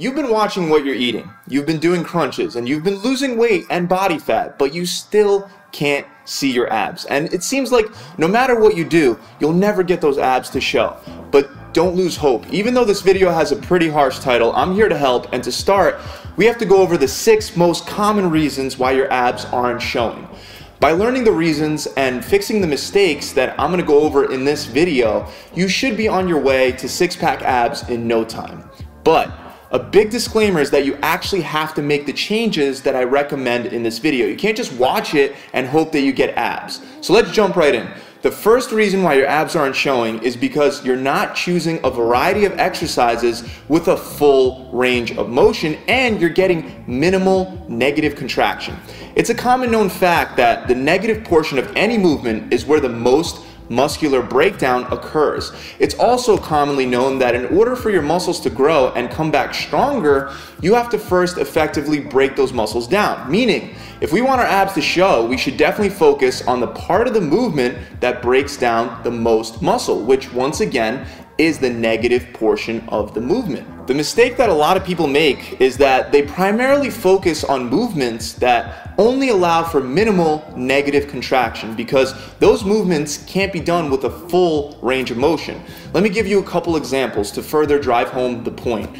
You've been watching what you're eating, you've been doing crunches, and you've been losing weight and body fat, but you still can't see your abs. And it seems like no matter what you do, you'll never get those abs to show. But don't lose hope. Even though this video has a pretty harsh title, I'm here to help, and to start, we have to go over the six most common reasons why your abs aren't showing. By learning the reasons and fixing the mistakes that I'm gonna go over in this video, you should be on your way to six pack abs in no time. But a big disclaimer is that you actually have to make the changes that I recommend in this video. You can't just watch it and hope that you get abs. So let's jump right in. The first reason why your abs aren't showing is because you're not choosing a variety of exercises with a full range of motion and you're getting minimal negative contraction. It's a common known fact that the negative portion of any movement is where the most muscular breakdown occurs. It's also commonly known that in order for your muscles to grow and come back stronger, you have to first effectively break those muscles down. Meaning, if we want our abs to show, we should definitely focus on the part of the movement that breaks down the most muscle, which once again is the negative portion of the movement. The mistake that a lot of people make is that they primarily focus on movements that only allow for minimal negative contraction because those movements can't be done with a full range of motion. Let me give you a couple examples to further drive home the point.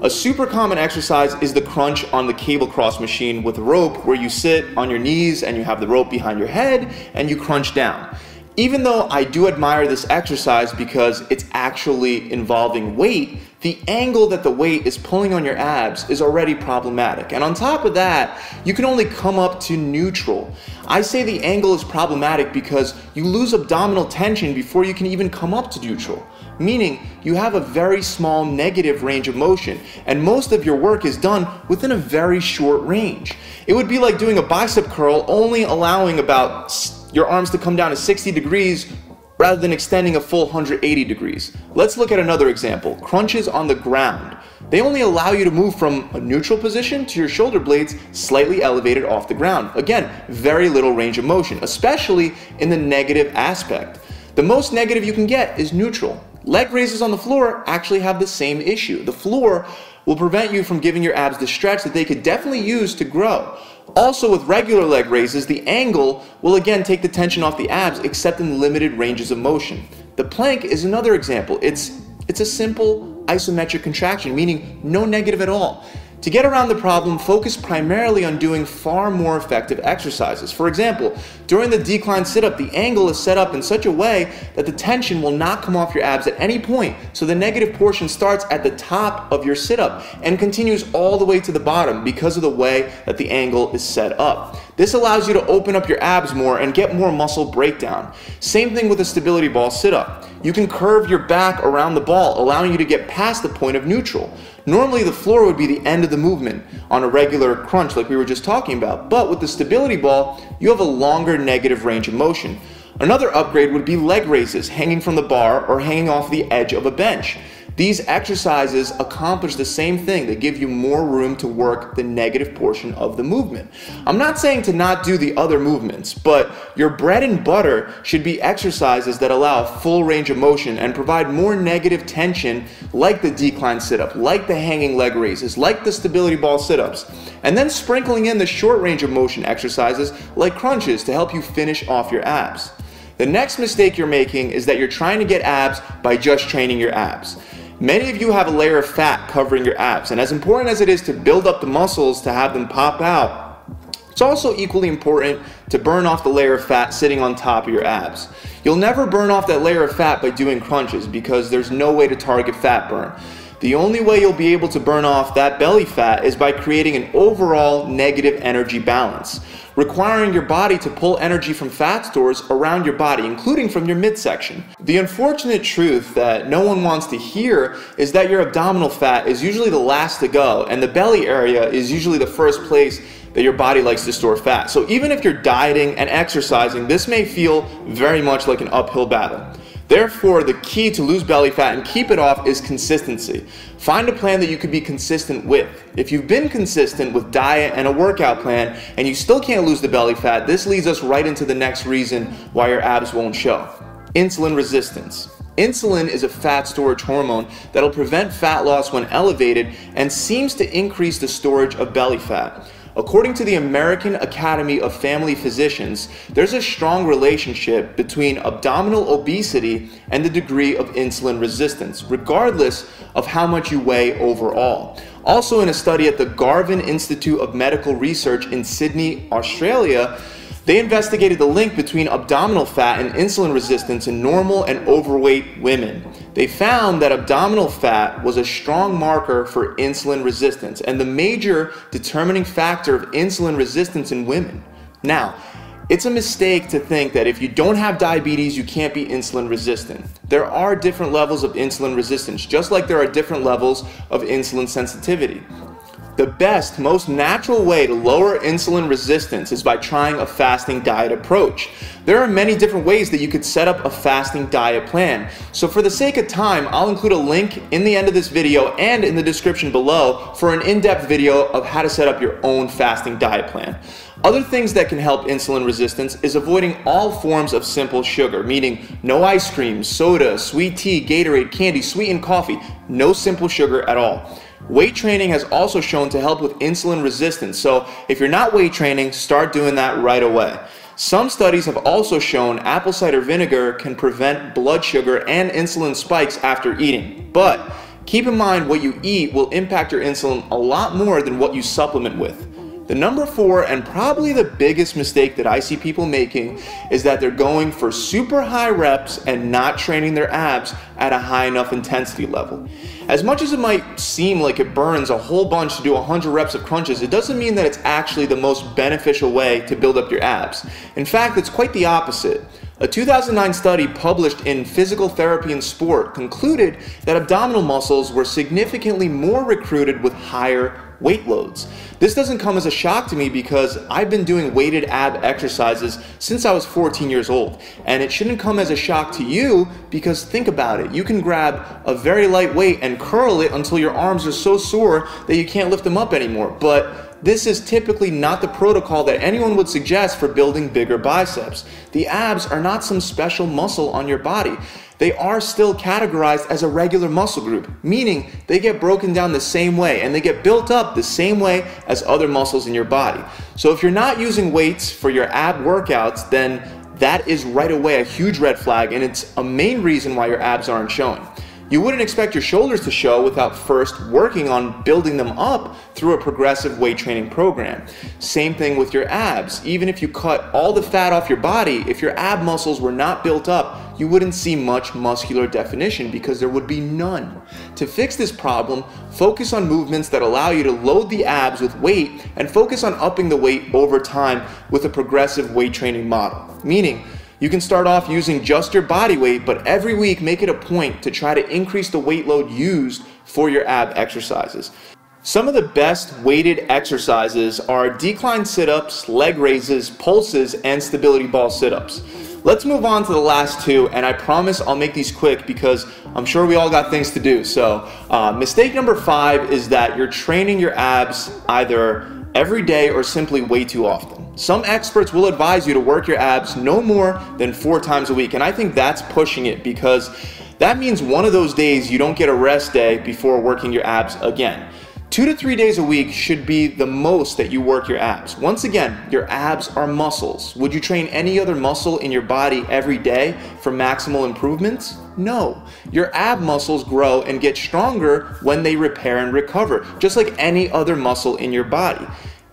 A super common exercise is the crunch on the cable cross machine with a rope where you sit on your knees and you have the rope behind your head and you crunch down. Even though I do admire this exercise because it's actually involving weight, the angle that the weight is pulling on your abs is already problematic. And on top of that, you can only come up to neutral. I say the angle is problematic because you lose abdominal tension before you can even come up to neutral, meaning you have a very small negative range of motion, and most of your work is done within a very short range. It would be like doing a bicep curl only allowing about your arms to come down to 60 degrees rather than extending a full 180 degrees. Let's look at another example, crunches on the ground. They only allow you to move from a neutral position to your shoulder blades slightly elevated off the ground. Again, very little range of motion, especially in the negative aspect. The most negative you can get is neutral. Leg raises on the floor actually have the same issue. The floor will prevent you from giving your abs the stretch that they could definitely use to grow. Also with regular leg raises, the angle will again take the tension off the abs except in limited ranges of motion. The plank is another example. It's, it's a simple isometric contraction, meaning no negative at all. To get around the problem, focus primarily on doing far more effective exercises. For example, during the decline sit-up, the angle is set up in such a way that the tension will not come off your abs at any point, so the negative portion starts at the top of your sit-up and continues all the way to the bottom because of the way that the angle is set up. This allows you to open up your abs more and get more muscle breakdown. Same thing with a stability ball sit-up. You can curve your back around the ball, allowing you to get past the point of neutral. Normally the floor would be the end of the movement on a regular crunch like we were just talking about, but with the stability ball, you have a longer negative range of motion. Another upgrade would be leg raises hanging from the bar or hanging off the edge of a bench. These exercises accomplish the same thing. They give you more room to work the negative portion of the movement. I'm not saying to not do the other movements, but your bread and butter should be exercises that allow full range of motion and provide more negative tension like the decline sit-up, like the hanging leg raises, like the stability ball sit-ups. And then sprinkling in the short range of motion exercises like crunches to help you finish off your abs. The next mistake you're making is that you're trying to get abs by just training your abs. Many of you have a layer of fat covering your abs, and as important as it is to build up the muscles to have them pop out, it's also equally important to burn off the layer of fat sitting on top of your abs. You'll never burn off that layer of fat by doing crunches because there's no way to target fat burn. The only way you'll be able to burn off that belly fat is by creating an overall negative energy balance, requiring your body to pull energy from fat stores around your body, including from your midsection. The unfortunate truth that no one wants to hear is that your abdominal fat is usually the last to go, and the belly area is usually the first place that your body likes to store fat. So even if you're dieting and exercising, this may feel very much like an uphill battle. Therefore, the key to lose belly fat and keep it off is consistency. Find a plan that you can be consistent with. If you've been consistent with diet and a workout plan and you still can't lose the belly fat, this leads us right into the next reason why your abs won't show. Insulin resistance. Insulin is a fat storage hormone that'll prevent fat loss when elevated and seems to increase the storage of belly fat. According to the American Academy of Family Physicians, there's a strong relationship between abdominal obesity and the degree of insulin resistance, regardless of how much you weigh overall. Also, in a study at the Garvan Institute of Medical Research in Sydney, Australia, they investigated the link between abdominal fat and insulin resistance in normal and overweight women. They found that abdominal fat was a strong marker for insulin resistance and the major determining factor of insulin resistance in women. Now, it's a mistake to think that if you don't have diabetes, you can't be insulin resistant. There are different levels of insulin resistance, just like there are different levels of insulin sensitivity. The best, most natural way to lower insulin resistance is by trying a fasting diet approach. There are many different ways that you could set up a fasting diet plan. So for the sake of time, I'll include a link in the end of this video and in the description below for an in-depth video of how to set up your own fasting diet plan. Other things that can help insulin resistance is avoiding all forms of simple sugar, meaning no ice cream, soda, sweet tea, Gatorade, candy, sweetened coffee, no simple sugar at all. Weight training has also shown to help with insulin resistance, so if you're not weight training, start doing that right away. Some studies have also shown apple cider vinegar can prevent blood sugar and insulin spikes after eating. But keep in mind what you eat will impact your insulin a lot more than what you supplement with. The number four, and probably the biggest mistake that I see people making, is that they're going for super high reps and not training their abs at a high enough intensity level. As much as it might seem like it burns a whole bunch to do 100 reps of crunches, it doesn't mean that it's actually the most beneficial way to build up your abs. In fact, it's quite the opposite. A 2009 study published in Physical Therapy and Sport concluded that abdominal muscles were significantly more recruited with higher weight loads. This doesn't come as a shock to me because I've been doing weighted ab exercises since I was 14 years old. And it shouldn't come as a shock to you because think about it. You can grab a very light weight and curl it until your arms are so sore that you can't lift them up anymore. But this is typically not the protocol that anyone would suggest for building bigger biceps. The abs are not some special muscle on your body they are still categorized as a regular muscle group, meaning they get broken down the same way and they get built up the same way as other muscles in your body. So if you're not using weights for your ab workouts, then that is right away a huge red flag and it's a main reason why your abs aren't showing. You wouldn't expect your shoulders to show without first working on building them up through a progressive weight training program. Same thing with your abs. Even if you cut all the fat off your body, if your ab muscles were not built up, you wouldn't see much muscular definition because there would be none. To fix this problem, focus on movements that allow you to load the abs with weight and focus on upping the weight over time with a progressive weight training model. Meaning, you can start off using just your body weight, but every week make it a point to try to increase the weight load used for your ab exercises. Some of the best weighted exercises are decline sit-ups, leg raises, pulses, and stability ball sit-ups. Let's move on to the last two, and I promise I'll make these quick because I'm sure we all got things to do. So, uh, mistake number five is that you're training your abs either every day or simply way too often. Some experts will advise you to work your abs no more than four times a week, and I think that's pushing it because that means one of those days you don't get a rest day before working your abs again. Two to three days a week should be the most that you work your abs. Once again, your abs are muscles. Would you train any other muscle in your body every day for maximal improvements? No. Your ab muscles grow and get stronger when they repair and recover, just like any other muscle in your body.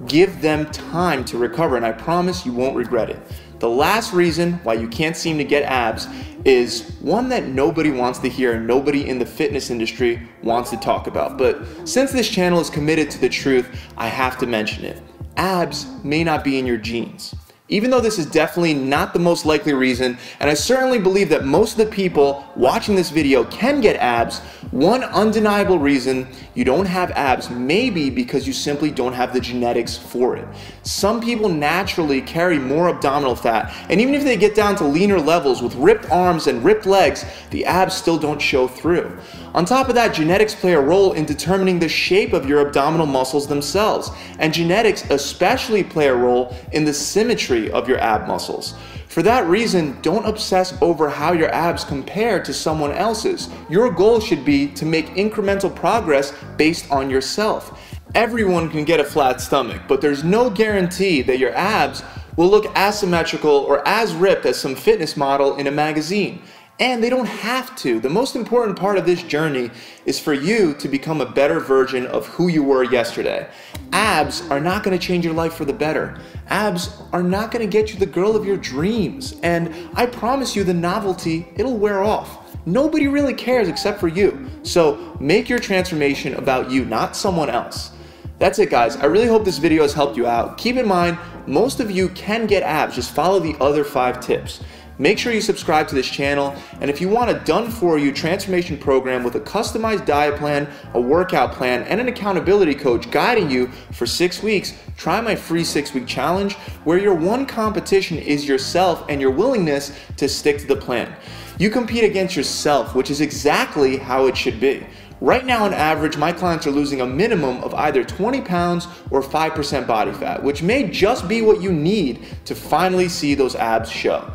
Give them time to recover, and I promise you won't regret it. The last reason why you can't seem to get abs is one that nobody wants to hear and nobody in the fitness industry wants to talk about. But since this channel is committed to the truth, I have to mention it. Abs may not be in your genes. Even though this is definitely not the most likely reason, and I certainly believe that most of the people watching this video can get abs, one undeniable reason you don't have abs may be because you simply don't have the genetics for it. Some people naturally carry more abdominal fat, and even if they get down to leaner levels with ripped arms and ripped legs, the abs still don't show through. On top of that, genetics play a role in determining the shape of your abdominal muscles themselves, and genetics especially play a role in the symmetry of your ab muscles. For that reason, don't obsess over how your abs compare to someone else's. Your goal should be to make incremental progress based on yourself. Everyone can get a flat stomach, but there's no guarantee that your abs will look as symmetrical or as ripped as some fitness model in a magazine. And they don't have to. The most important part of this journey is for you to become a better version of who you were yesterday. Abs are not to change your life for the better. Abs are not to get you the girl of your dreams. And I promise you, the novelty, it'll wear off. Nobody really cares except for you. So make your transformation about you, not someone else. That's it guys. I really hope this video has helped you out. Keep in mind, most of you can get abs. Just follow the other five tips. Make sure you subscribe to this channel, and if you want a done-for-you transformation program with a customized diet plan, a workout plan, and an accountability coach guiding you for six weeks, try my free six-week challenge where your one competition is yourself and your willingness to stick to the plan. You compete against yourself, which is exactly how it should be. Right now, on average, my clients are losing a minimum of either 20 pounds or 5% body fat, which may just be what you need to finally see those abs show.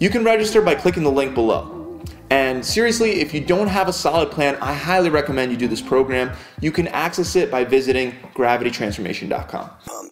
You can register by clicking the link below. And seriously, if you don't have a solid plan, I highly recommend you do this program. You can access it by visiting gravitytransformation.com.